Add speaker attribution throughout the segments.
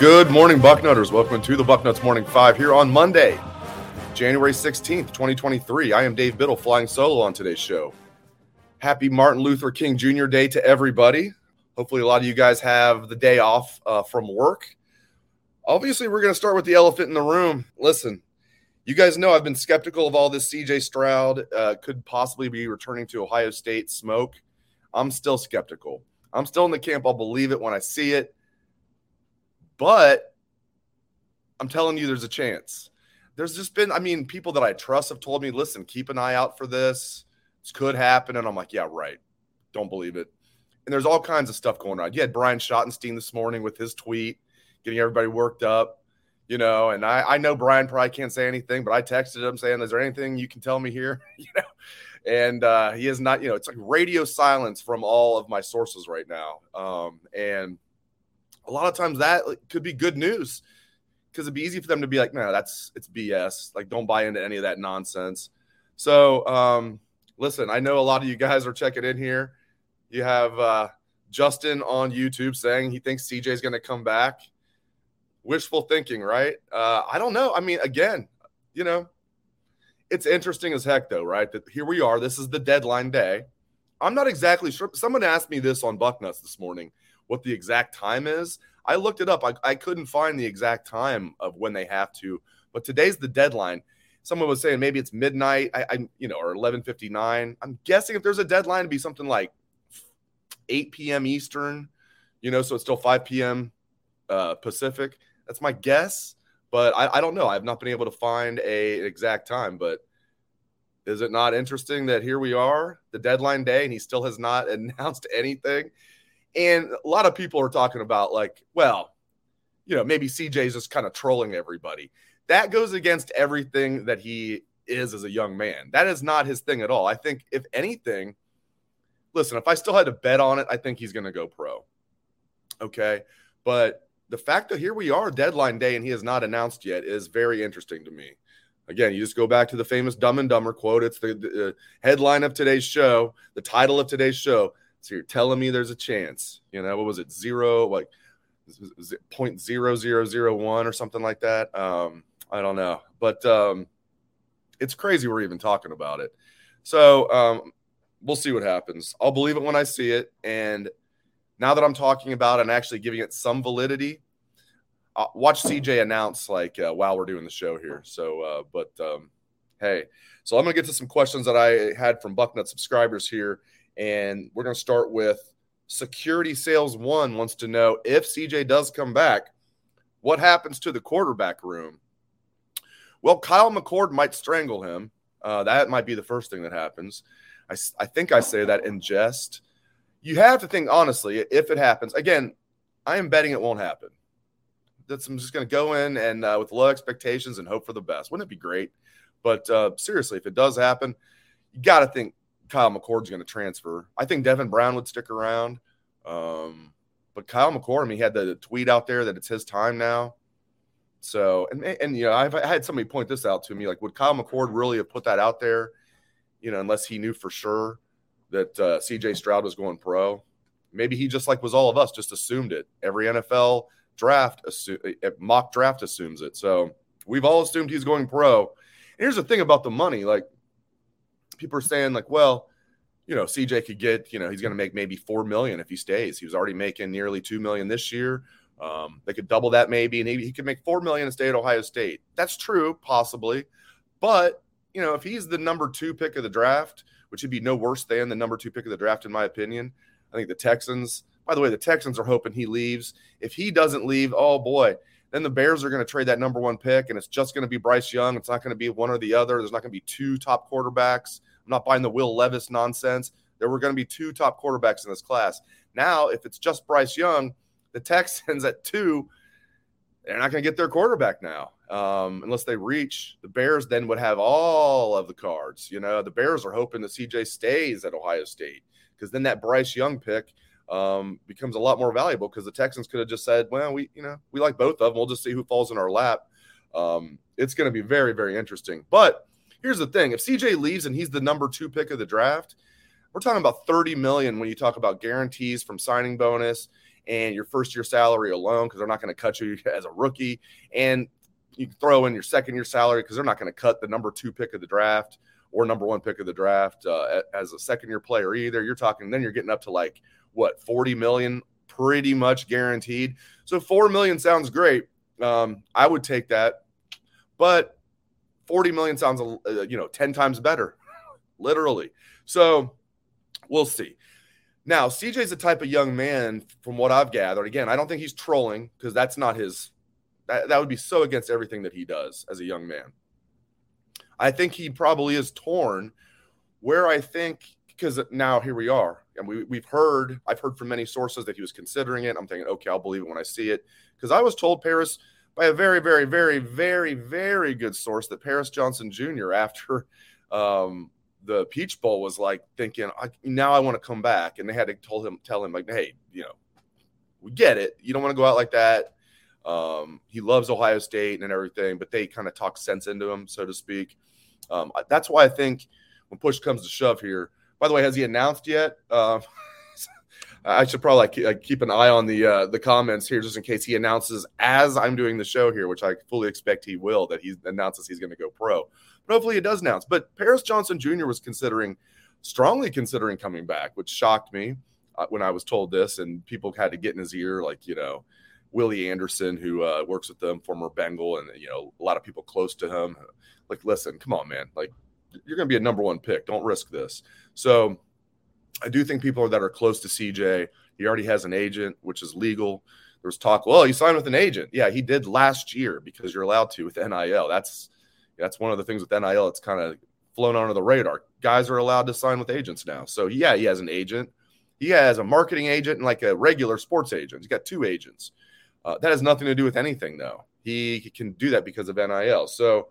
Speaker 1: Good morning, Bucknutters. Welcome to the Bucknuts Morning Five here on Monday, January 16th, 2023. I am Dave Biddle flying solo on today's show. Happy Martin Luther King Jr. Day to everybody. Hopefully, a lot of you guys have the day off uh, from work. Obviously, we're going to start with the elephant in the room. Listen, you guys know I've been skeptical of all this CJ Stroud uh, could possibly be returning to Ohio State smoke. I'm still skeptical. I'm still in the camp. I'll believe it when I see it. But I'm telling you, there's a chance. There's just been, I mean, people that I trust have told me, listen, keep an eye out for this. This could happen. And I'm like, yeah, right. Don't believe it. And there's all kinds of stuff going on. You had Brian Schottenstein this morning with his tweet, getting everybody worked up, you know. And I, I know Brian probably can't say anything, but I texted him saying, is there anything you can tell me here? you know, and uh, he is not, you know, it's like radio silence from all of my sources right now. Um, and a lot of times that could be good news because it'd be easy for them to be like, no, that's it's BS. Like, don't buy into any of that nonsense. So, um, listen, I know a lot of you guys are checking in here. You have uh, Justin on YouTube saying he thinks CJ is going to come back. Wishful thinking, right? Uh, I don't know. I mean, again, you know, it's interesting as heck, though, right? That here we are. This is the deadline day. I'm not exactly sure. Someone asked me this on Bucknuts this morning what the exact time is. I looked it up. I, I couldn't find the exact time of when they have to, but today's the deadline. Someone was saying maybe it's midnight, I, I you know, or 11:59. I'm guessing if there's a deadline, to be something like 8 p.m. Eastern, you know, so it's still 5 p.m. Uh, Pacific. That's my guess, but I, I don't know. I've not been able to find a exact time, but is it not interesting that here we are, the deadline day, and he still has not announced anything? And a lot of people are talking about, like, well, you know, maybe CJ's just kind of trolling everybody. That goes against everything that he is as a young man. That is not his thing at all. I think, if anything, listen, if I still had to bet on it, I think he's going to go pro. Okay. But the fact that here we are, deadline day, and he has not announced yet is very interesting to me. Again, you just go back to the famous Dumb and Dumber quote. It's the, the uh, headline of today's show, the title of today's show. So you're telling me there's a chance. You know, what was it? Zero, like point zero zero zero one or something like that. Um, I don't know, but um, it's crazy we're even talking about it. So um, we'll see what happens. I'll believe it when I see it. And now that I'm talking about it and actually giving it some validity, I'll watch CJ announce like uh, while we're doing the show here. So, uh, but um, hey, so I'm gonna get to some questions that I had from Bucknut subscribers here and we're going to start with Security Sales One wants to know if CJ does come back, what happens to the quarterback room? Well, Kyle McCord might strangle him. Uh, that might be the first thing that happens. I, I think I say that in jest. You have to think honestly, if it happens, again, I am betting it won't happen. That's I'm just going to go in and uh, with low expectations and hope for the best. Wouldn't it be great? But uh, seriously, if it does happen, you got to think Kyle McCord's going to transfer. I think Devin Brown would stick around. Um, but Kyle McCord, I mean, he had the tweet out there that it's his time now. So, and, and, you know, I've I had somebody point this out to me like, would Kyle McCord really have put that out there, you know, unless he knew for sure that uh, CJ Stroud was going pro? Maybe he just like was all of us, just assumed it. Every NFL draft, assume, eh, eh, mock draft assumes it. So we've all assumed he's going pro. And here's the thing about the money like, people are saying, like, well, you know, CJ could get, you know, he's going to make maybe 4 million if he stays. He was already making nearly 2 million this year. Um, they could double that maybe, and he, he could make four million and stay at Ohio State. That's true, possibly, but you know, if he's the number two pick of the draft, which would be no worse than the number two pick of the draft, in my opinion, I think the Texans. By the way, the Texans are hoping he leaves. If he doesn't leave, oh boy, then the Bears are going to trade that number one pick, and it's just going to be Bryce Young. It's not going to be one or the other. There's not going to be two top quarterbacks. I'm not buying the Will Levis nonsense. There were going to be two top quarterbacks in this class. Now, if it's just Bryce Young, the Texans at two, they're not going to get their quarterback now um, unless they reach. The Bears then would have all of the cards. You know, the Bears are hoping that CJ stays at Ohio State because then that Bryce Young pick um, becomes a lot more valuable because the Texans could have just said, well, we, you know, we like both of them. We'll just see who falls in our lap. Um, it's going to be very, very interesting. But here's the thing if CJ leaves and he's the number two pick of the draft, we're talking about 30 million when you talk about guarantees from signing bonus and your first year salary alone because they're not going to cut you as a rookie. And you throw in your second year salary because they're not going to cut the number two pick of the draft or number one pick of the draft uh, as a second year player either. You're talking, then you're getting up to like what, 40 million pretty much guaranteed. So 4 million sounds great. Um, I would take that. But 40 million sounds, uh, you know, 10 times better, literally. So we'll see. Now, CJ's the type of young man, from what I've gathered. Again, I don't think he's trolling because that's not his. That, that would be so against everything that he does as a young man. I think he probably is torn. Where I think, because now here we are, and we, we've heard, I've heard from many sources that he was considering it. I'm thinking, okay, I'll believe it when I see it. Because I was told Paris by a very, very, very, very, very good source that Paris Johnson Jr. after um, the Peach Bowl was like thinking, I, now I want to come back, and they had to tell him, tell him like, hey, you know, we get it. You don't want to go out like that. Um, he loves Ohio State and everything, but they kind of talk sense into him, so to speak. Um, that's why I think when push comes to shove here. By the way, has he announced yet? Uh, I should probably like, keep an eye on the uh, the comments here just in case he announces as I'm doing the show here, which I fully expect he will. That he announces he's going to go pro. But hopefully it does announce. But Paris Johnson Jr. was considering, strongly considering coming back, which shocked me uh, when I was told this. And people had to get in his ear, like, you know, Willie Anderson, who uh, works with them, former Bengal, and, you know, a lot of people close to him. Like, listen, come on, man. Like, you're going to be a number one pick. Don't risk this. So I do think people that are close to CJ, he already has an agent, which is legal. There was talk, well, he signed with an agent. Yeah, he did last year because you're allowed to with NIL. That's that's one of the things with NIL. It's kind of flown under the radar. Guys are allowed to sign with agents now. So yeah, he has an agent. He has a marketing agent and like a regular sports agent. He's got two agents. Uh, that has nothing to do with anything though. He can do that because of NIL. So,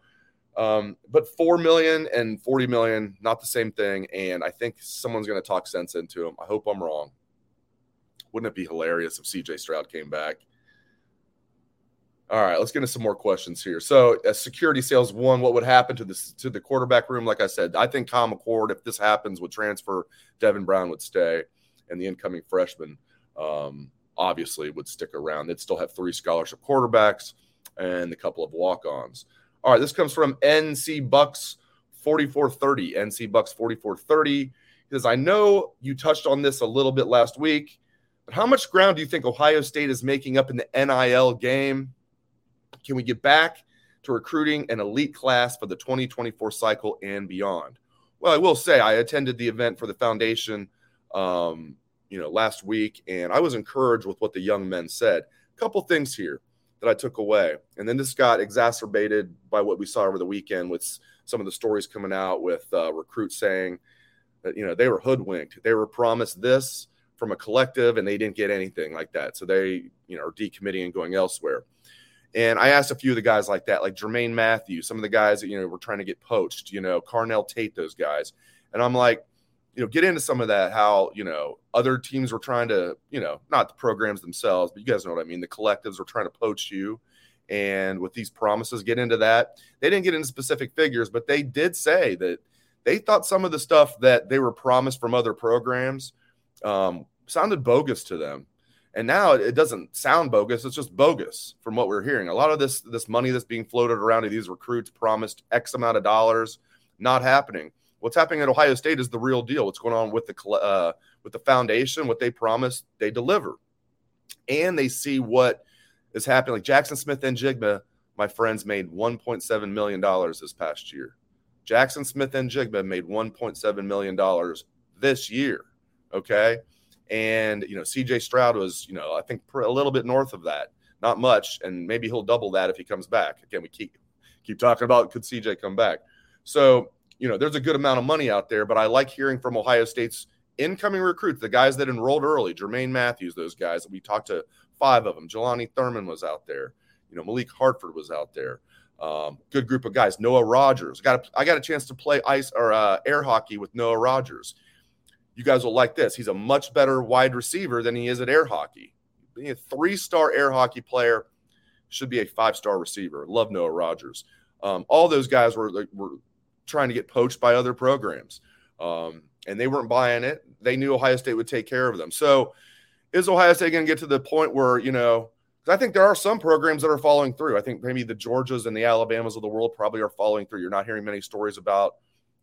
Speaker 1: um, but four million and forty million, not the same thing. And I think someone's going to talk sense into him. I hope I'm wrong. Wouldn't it be hilarious if CJ Stroud came back? All right, let's get into some more questions here. So, uh, security sales one, what would happen to the to the quarterback room? Like I said, I think Kyle McCord, if this happens, would transfer. Devin Brown would stay, and the incoming freshman, um, obviously, would stick around. They'd still have three scholarship quarterbacks and a couple of walk-ons. All right, this comes from NC Bucks forty four thirty. NC Bucks forty four thirty. Because I know you touched on this a little bit last week, but how much ground do you think Ohio State is making up in the NIL game? Can we get back to recruiting an elite class for the 2024 cycle and beyond? Well, I will say I attended the event for the foundation, um, you know, last week, and I was encouraged with what the young men said. A couple things here that I took away, and then this got exacerbated by what we saw over the weekend with some of the stories coming out with uh, recruits saying that you know they were hoodwinked. They were promised this from a collective, and they didn't get anything like that. So they you know are decommitting and going elsewhere. And I asked a few of the guys like that, like Jermaine Mathews, some of the guys that you know were trying to get poached, you know, Carnell Tate, those guys. And I'm like, you know, get into some of that, how, you know, other teams were trying to, you know, not the programs themselves, but you guys know what I mean. The collectives were trying to poach you. And with these promises, get into that. They didn't get into specific figures, but they did say that they thought some of the stuff that they were promised from other programs um, sounded bogus to them and now it doesn't sound bogus it's just bogus from what we're hearing a lot of this this money that's being floated around to these recruits promised x amount of dollars not happening what's happening at ohio state is the real deal what's going on with the uh, with the foundation what they promised they deliver and they see what is happening like Jackson Smith-Njigba my friends made 1.7 million dollars this past year Jackson Smith-Njigba made 1.7 million dollars this year okay and, you know, CJ Stroud was, you know, I think a little bit north of that, not much. And maybe he'll double that if he comes back. Again, we keep keep talking about could CJ come back. So, you know, there's a good amount of money out there, but I like hearing from Ohio State's incoming recruits, the guys that enrolled early, Jermaine Mathews, those guys. We talked to five of them. Jelani Thurman was out there. You know, Malik Hartford was out there. Um, good group of guys. Noah Rogers. Got a, I got a chance to play ice or uh, air hockey with Noah Rogers you guys will like this. He's a much better wide receiver than he is at air hockey. Being a three star air hockey player should be a five star receiver. Love Noah Rogers. Um, all those guys were, were trying to get poached by other programs, um, and they weren't buying it. They knew Ohio State would take care of them. So, is Ohio State going to get to the point where, you know, I think there are some programs that are following through. I think maybe the Georgias and the Alabamas of the world probably are following through. You're not hearing many stories about,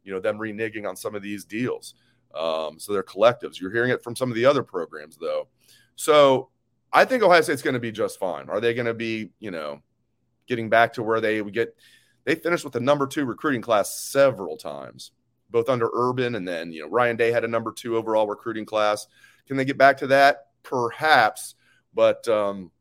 Speaker 1: you know, them reneging on some of these deals. Um, so they're collectives. You're hearing it from some of the other programs, though. So I think Ohio State's going to be just fine. Are they going to be, you know, getting back to where they would get? They finished with the number two recruiting class several times, both under Urban and then, you know, Ryan Day had a number two overall recruiting class. Can they get back to that? Perhaps, but um,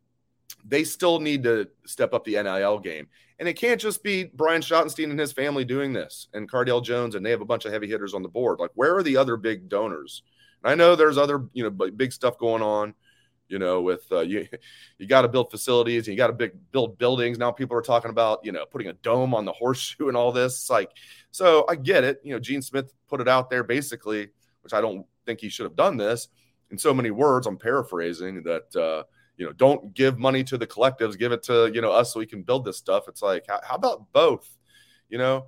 Speaker 1: they still need to step up the NIL game. And it can't just be Brian Schottenstein and his family doing this and Cardale Jones, and they have a bunch of heavy hitters on the board. Like, where are the other big donors? And I know there's other, you know, big stuff going on, you know, with uh, you, you got to build facilities and you got to big build buildings. Now people are talking about, you know, putting a dome on the horseshoe and all this. It's like, so I get it. You know, Gene Smith put it out there basically, which I don't think he should have done this in so many words. I'm paraphrasing that, uh, you know, don't give money to the collectives, give it to, you know, us so we can build this stuff. It's like, how, how about both? You know,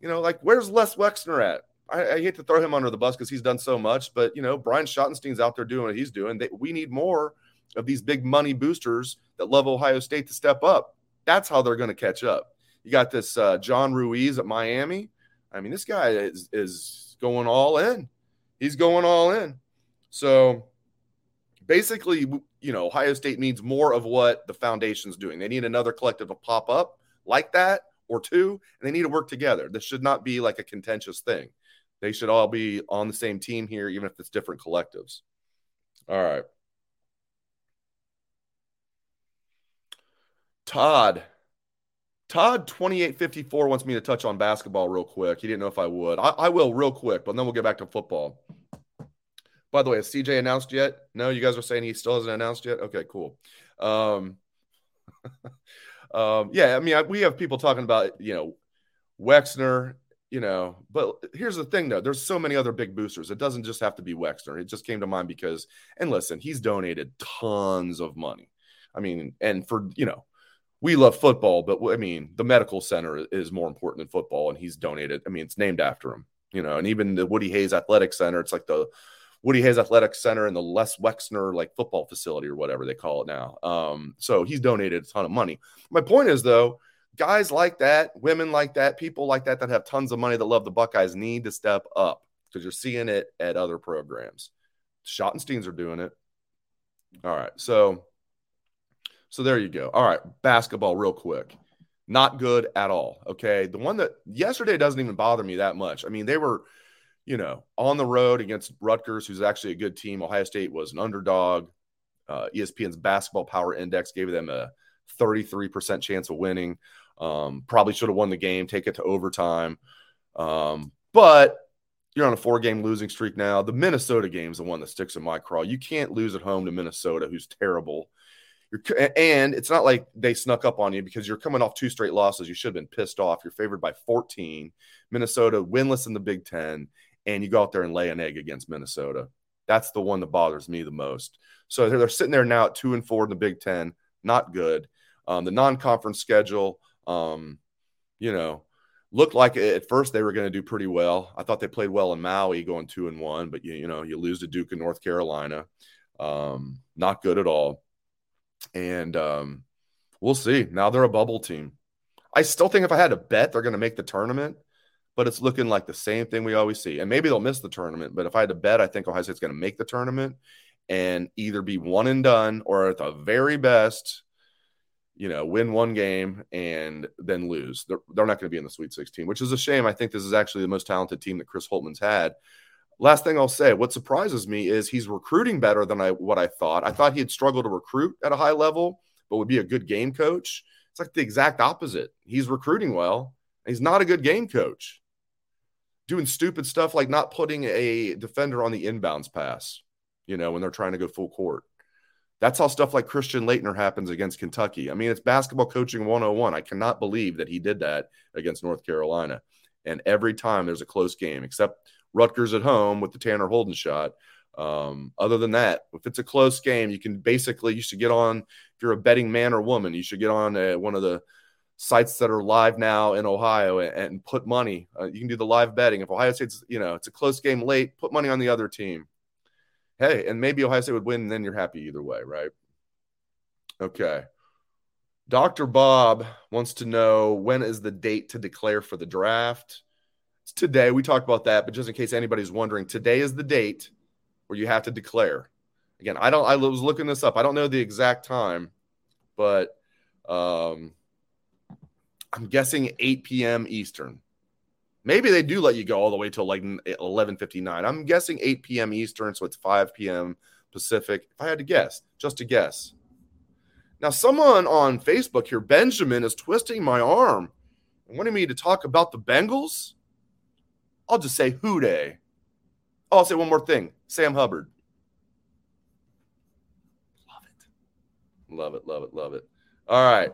Speaker 1: you know, like where's Les Wexner at? I, I hate to throw him under the bus because he's done so much, but you know, Brian Schottenstein's out there doing what he's doing. They, we need more of these big money boosters that love Ohio State to step up. That's how they're going to catch up. You got this uh, John Ruiz at Miami. I mean, this guy is is going all in. He's going all in. So basically, you know, Ohio State needs more of what the foundation's doing. They need another collective to pop up like that or two, and they need to work together. This should not be like a contentious thing. They should all be on the same team here, even if it's different collectives. All right. Todd. Todd 2854 wants me to touch on basketball real quick. He didn't know if I would. I, I will real quick, but then we'll get back to football. By the way, has CJ announced yet? No, you guys are saying he still hasn't announced yet. Okay, cool. Um, um, yeah, I mean, I, we have people talking about you know Wexner, you know, but here's the thing though: there's so many other big boosters. It doesn't just have to be Wexner. It just came to mind because, and listen, he's donated tons of money. I mean, and for you know, we love football, but I mean, the medical center is more important than football, and he's donated. I mean, it's named after him, you know, and even the Woody Hayes Athletic Center, it's like the Woody Hayes Athletic Center and the Les Wexner like football facility or whatever they call it now. Um, so he's donated a ton of money. My point is though, guys like that, women like that, people like that that have tons of money that love the Buckeyes need to step up because you're seeing it at other programs. Schottensteins are doing it. All right, so so there you go. All right, basketball real quick. Not good at all. Okay, the one that yesterday doesn't even bother me that much. I mean, they were you know, on the road against Rutgers, who's actually a good team. Ohio State was an underdog. Uh, ESPN's basketball power index gave them a 33% chance of winning. Um, probably should have won the game, take it to overtime. Um, but you're on a four game losing streak now. The Minnesota game is the one that sticks in my craw. You can't lose at home to Minnesota, who's terrible. You're, and it's not like they snuck up on you because you're coming off two straight losses. You should have been pissed off. You're favored by 14. Minnesota winless in the Big Ten, and you go out there and lay an egg against Minnesota. That's the one that bothers me the most. So they're, they're sitting there now at two and four in the Big Ten. Not good. Um, the non-conference schedule, um, you know, looked like at first they were going to do pretty well. I thought they played well in Maui, going two and one, but you, you know, you lose to Duke and North Carolina. Um, not good at all. And um, we'll see. Now they're a bubble team. I still think if I had to bet, they're going to make the tournament, but it's looking like the same thing we always see. And maybe they'll miss the tournament, but if I had to bet, I think Ohio State's going to make the tournament and either be one and done or at the very best, you know, win one game and then lose. They're, they're not going to be in the Sweet 16, which is a shame. I think this is actually the most talented team that Chris Holtmann's had. Last thing I'll say, what surprises me is he's recruiting better than I what I thought. I thought he'd struggle to recruit at a high level, but would be a good game coach. It's like the exact opposite. He's recruiting well. He's not a good game coach. Doing stupid stuff like not putting a defender on the inbounds pass, you know, when they're trying to go full court. That's how stuff like Christian Laettner happens against Kentucky. I mean, it's basketball coaching 101. I cannot believe that he did that against North Carolina. And every time there's a close game, except Rutgers at home with the Tanner Holden shot. Um, other than that, if it's a close game, you can basically you should get on. If you're a betting man or woman, you should get on uh, one of the sites that are live now in Ohio and, and put money. Uh, you can do the live betting. If Ohio State's you know it's a close game late, put money on the other team. Hey, and maybe Ohio State would win, and then you're happy either way, right? Okay. Dr. Bob wants to know when is the date to declare for the draft? It's today. We talked about that, but just in case anybody's wondering, today is the date where you have to declare. Again, I don't. I was looking this up. I don't know the exact time, but um, I'm guessing 8 p.m. Eastern. Maybe they do let you go all the way till like 11:59. I'm guessing 8 p.m. Eastern, so it's 5 p.m. Pacific. If I had to guess, just to guess. Now, someone on Facebook here, Benjamin, is twisting my arm and wanting me to talk about the Bengals. I'll just say who day. Oh, I'll say one more thing. Sam Hubbard. Love it. Love it. Love it. Love it. All right.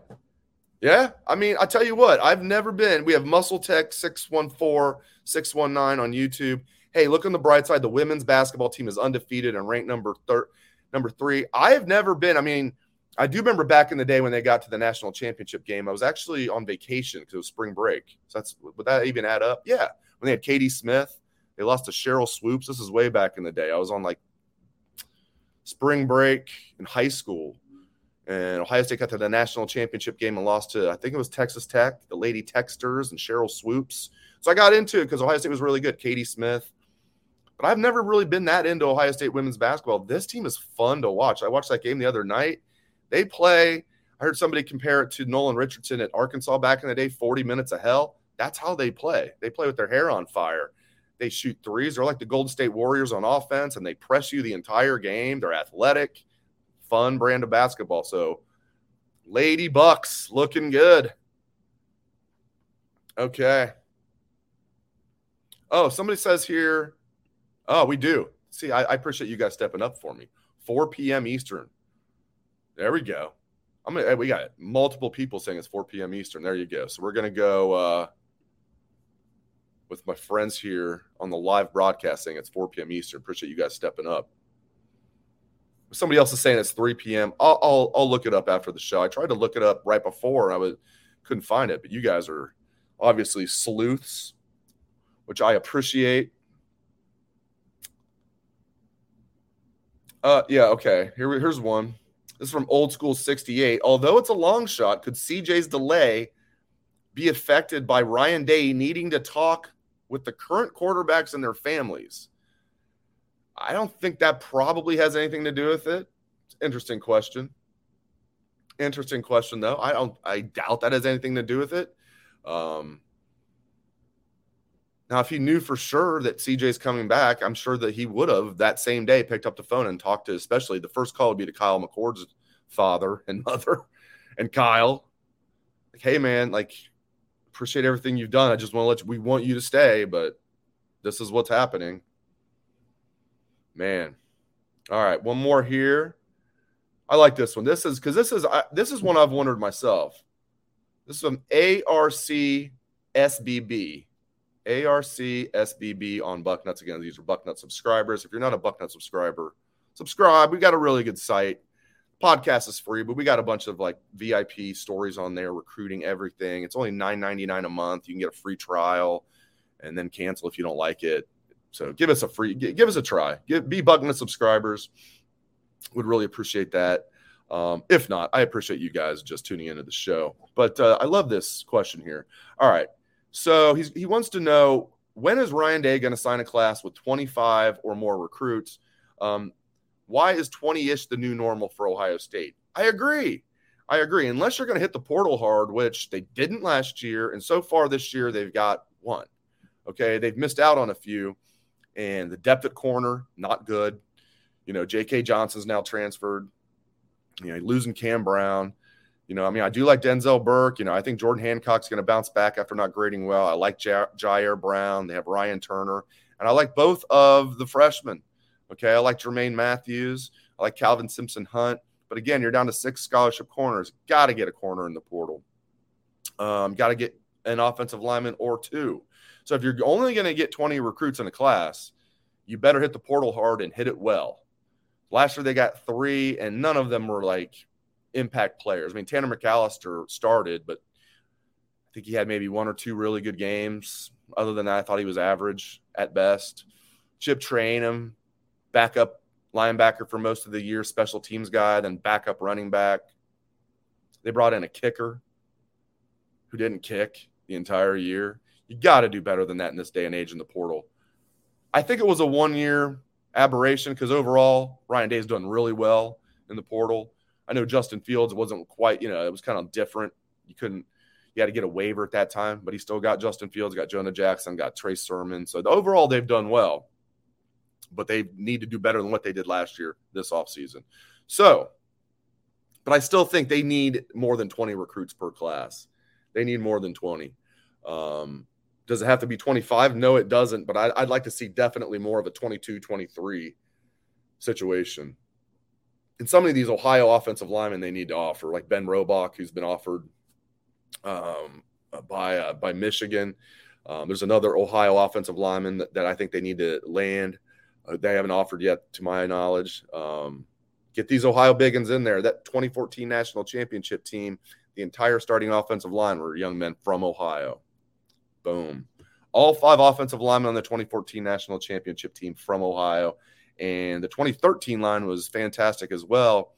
Speaker 1: Yeah. I mean, I tell you what, I've never been. We have Muscle Tech 614 619 on YouTube. Hey, look on the bright side. The women's basketball team is undefeated and ranked number thir- number three. I have never been. I mean, I do remember back in the day when they got to the national championship game. I was actually on vacation because it was spring break. So that's would that even add up? Yeah when they had Katie Smith. They lost to Cheryl Swoopes. This is way back in the day. I was on like spring break in high school, and Ohio State got to the national championship game and lost to I think it was Texas Tech, the Lady Techsters, and Cheryl Swoopes. So I got into it because Ohio State was really good. Katie Smith. But I've never really been that into Ohio State women's basketball. This team is fun to watch. I watched that game the other night. They play. I heard somebody compare it to Nolan Richardson at Arkansas back in the day, 40 minutes of hell. That's how they play. They play with their hair on fire. They shoot threes. They're like the Golden State Warriors on offense, and they press you the entire game. They're athletic, fun brand of basketball. So, Lady Bucks looking good. Okay. Oh, somebody says here. Oh, we do. See, I, I appreciate you guys stepping up for me. 4 p.m. Eastern. There we go. I'm gonna. We got multiple people saying it's 4 p.m. Eastern. There you go. So we're gonna go. uh with my friends here on the live broadcasting. It's 4 p.m. Eastern. Appreciate you guys stepping up. Somebody else is saying it's 3 p.m. I'll, I'll, I'll look it up after the show. I tried to look it up right before I was, couldn't find it, but you guys are obviously sleuths, which I appreciate. Uh, yeah, okay. Here, here's one. This is from Old School 68. Although it's a long shot, could CJ's delay be affected by Ryan Day needing to talk with the current quarterbacks and their families? I don't think that probably has anything to do with it. Interesting question. Interesting question though. I don't I doubt that has anything to do with it. Um now, if he knew for sure that CJ's coming back, I'm sure that he would have that same day picked up the phone and talked to, especially the first call would be to Kyle McCord's father and mother and Kyle like, hey man, like appreciate everything you've done. I just want to let you, we want you to stay, but this is what's happening. Man. All right, one more here. I like this one. This is because this is I, this is one I've wondered myself. This is from ARC SBB. ARC SBB on Bucknuts. Again, these are Bucknut subscribers. If you're not a Bucknut subscriber, subscribe. We got a really good site. Podcast is free, but we got a bunch of like VIP stories on there, recruiting everything. It's only $9.99 a month. You can get a free trial and then cancel if you don't like it. So give us a free, give us a try. Give, be the subscribers. Would really appreciate that. Um, if not, I appreciate you guys just tuning into the show. But uh, I love this question here. All right. So he's, he wants to know when is Ryan Day going to sign a class with 25 or more recruits? Um, why is 20 ish the new normal for Ohio State? I agree. I agree. Unless you're going to hit the portal hard, which they didn't last year. And so far this year, they've got one. Okay. They've missed out on a few. And the depth at corner, not good. You know, J.K. Johnson's now transferred. You know, losing Cam Brown. You know, I mean, I do like Denzel Burke. You know, I think Jordan Hancock's going to bounce back after not grading well. I like J- Jyaire Brown. They have Ryan Turner. And I like both of the freshmen. Okay. I like Jermaine Mathews. I like Calvin Simpson Hunt. But again, you're down to six scholarship corners. Got to get a corner in the portal. Um, got to get an offensive lineman or two. So if you're only going to get 20 recruits in a class, you better hit the portal hard and hit it well. Last year they got three, and none of them were like impact players. I mean, Tanner McCalister started, but I think he had maybe one or two really good games. Other than that, I thought he was average at best. Chip Trayanum, backup linebacker for most of the year, special teams guy, then backup running back. They brought in a kicker who didn't kick the entire year. You got to do better than that in this day and age in the portal. I think it was a one year aberration because overall, Ryan Day's done really well in the portal. I know Justin Fields wasn't quite, you know, it was kind of different. You couldn't, you had to get a waiver at that time, but he still got Justin Fields, got Jonah Jackson, got Trey Sermon. So the, overall, they've done well, but they need to do better than what they did last year this offseason. So, but I still think they need more than 20 recruits per class. They need more than 20. Um, does it have to be 25? No, it doesn't. But I, would like to see definitely more of a 22 23 situation. And some of these Ohio offensive linemen they need to offer, like Ben Robach, who's been offered um, by uh, by Michigan. Um, there's another Ohio offensive lineman that, that, I think they need to land. Uh, they haven't offered yet, to my knowledge. Um, get these Ohio Biggins in there. That 2014 national championship team, the entire starting offensive line were young men from Ohio. Boom. All five offensive linemen on the 2014 national championship team from Ohio. And the 2013 line was fantastic as well.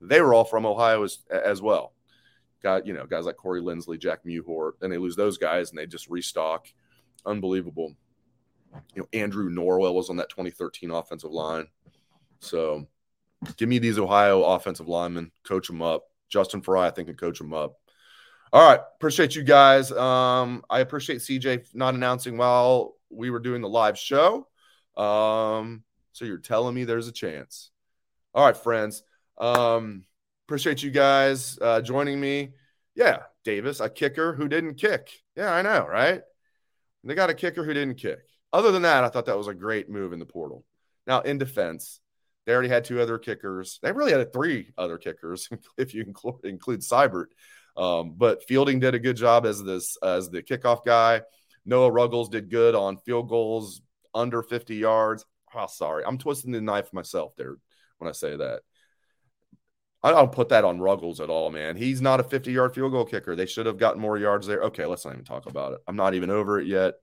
Speaker 1: They were all from Ohio as, as well. Got, you know, guys like Corey Linsley, Jack Mewhort. Then they lose those guys and they just restock. Unbelievable. You know, Andrew Norwell was on that 2013 offensive line. So give me these Ohio offensive linemen, coach them up. Justin Frye, I think, can coach them up. All right. Appreciate you guys. Um, I appreciate CJ not announcing while we were doing the live show. Um, so you're telling me there's a chance. All right, friends. Um, appreciate you guys uh, joining me. Yeah, Davis, a kicker who didn't kick. Yeah, I know, right? They got a kicker who didn't kick. Other than that, I thought that was a great move in the portal. Now, in defense, they already had two other kickers. They really had three other kickers if you include, include Seibert. Um, but Fielding did a good job as this as the kickoff guy. Noah Ruggles did good on field goals under 50 yards. Oh, sorry, I'm twisting the knife myself there when I say that. I don't put that on Ruggles at all, man. He's not a 50 yard field goal kicker. They should have gotten more yards there. Okay, let's not even talk about it. I'm not even over it yet,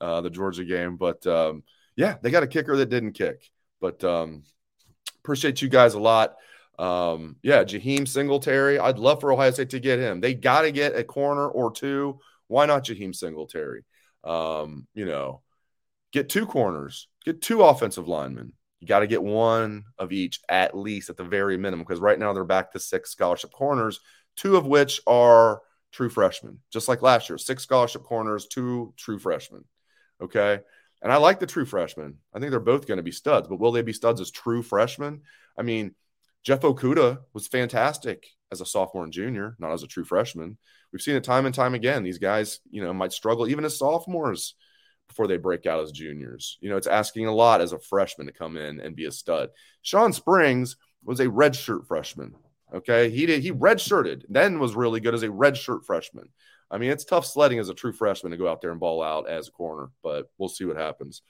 Speaker 1: uh, the Georgia game. But um, yeah, they got a kicker that didn't kick. But um, appreciate you guys a lot. Um, yeah, Jaheim Singletary. I'd love for Ohio State to get him. They got to get a corner or two. Why not Jaheim Singletary? Um, you know, get two corners, get two offensive linemen. You got to get one of each at least at the very minimum because right now they're back to six scholarship corners, two of which are true freshmen, just like last year. Six scholarship corners, two true freshmen. Okay. And I like the true freshmen. I think they're both going to be studs, but will they be studs as true freshmen? I mean, Jeff Okudah was fantastic as a sophomore and junior, not as a true freshman. We've seen it time and time again. These guys, you know, might struggle even as sophomores before they break out as juniors. You know, it's asking a lot as a freshman to come in and be a stud. Shawn Springs was a redshirt freshman. Okay, he did he redshirted, then was really good as a redshirt freshman. I mean, it's tough sledding as a true freshman to go out there and ball out as a corner, but we'll see what happens.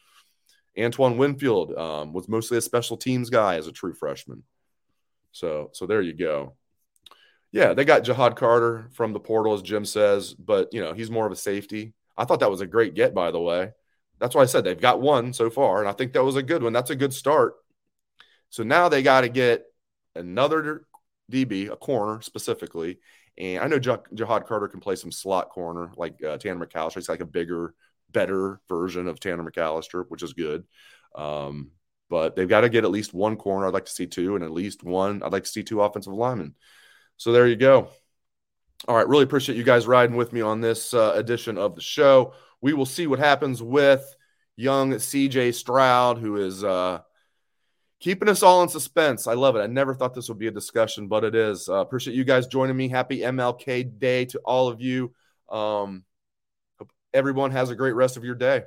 Speaker 1: Antoine Winfield um, was mostly a special teams guy as a true freshman. So, so there you go. Yeah, they got Ja'Had Carter from the portal, as Jim says, but you know he's more of a safety. I thought that was a great get, by the way. That's why I said they've got one so far, and I think that was a good one. That's a good start. So now they got to get another DB, a corner specifically. And I know Ja'Had Carter can play some slot corner like uh, Tanner McCalister. He's like a bigger, better version of Tanner McCalister, which is good. Um, but they've got to get at least one corner. I'd like to see two, and at least one. I'd like to see two offensive linemen. So there you go. All right, really appreciate you guys riding with me on this uh, edition of the show. We will see what happens with young CJ Stroud, who is uh, keeping us all in suspense. I love it. I never thought this would be a discussion, but it is. Uh, appreciate you guys joining me. Happy MLK Day to all of you. Um, hope everyone has a great rest of your day.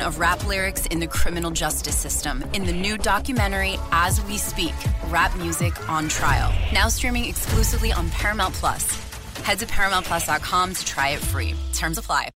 Speaker 2: Of rap lyrics in the criminal justice system in the new documentary As We Speak Rap Music on Trial. Now streaming exclusively on Paramount Plus. Head to ParamountPlus.com to try it free. Terms apply.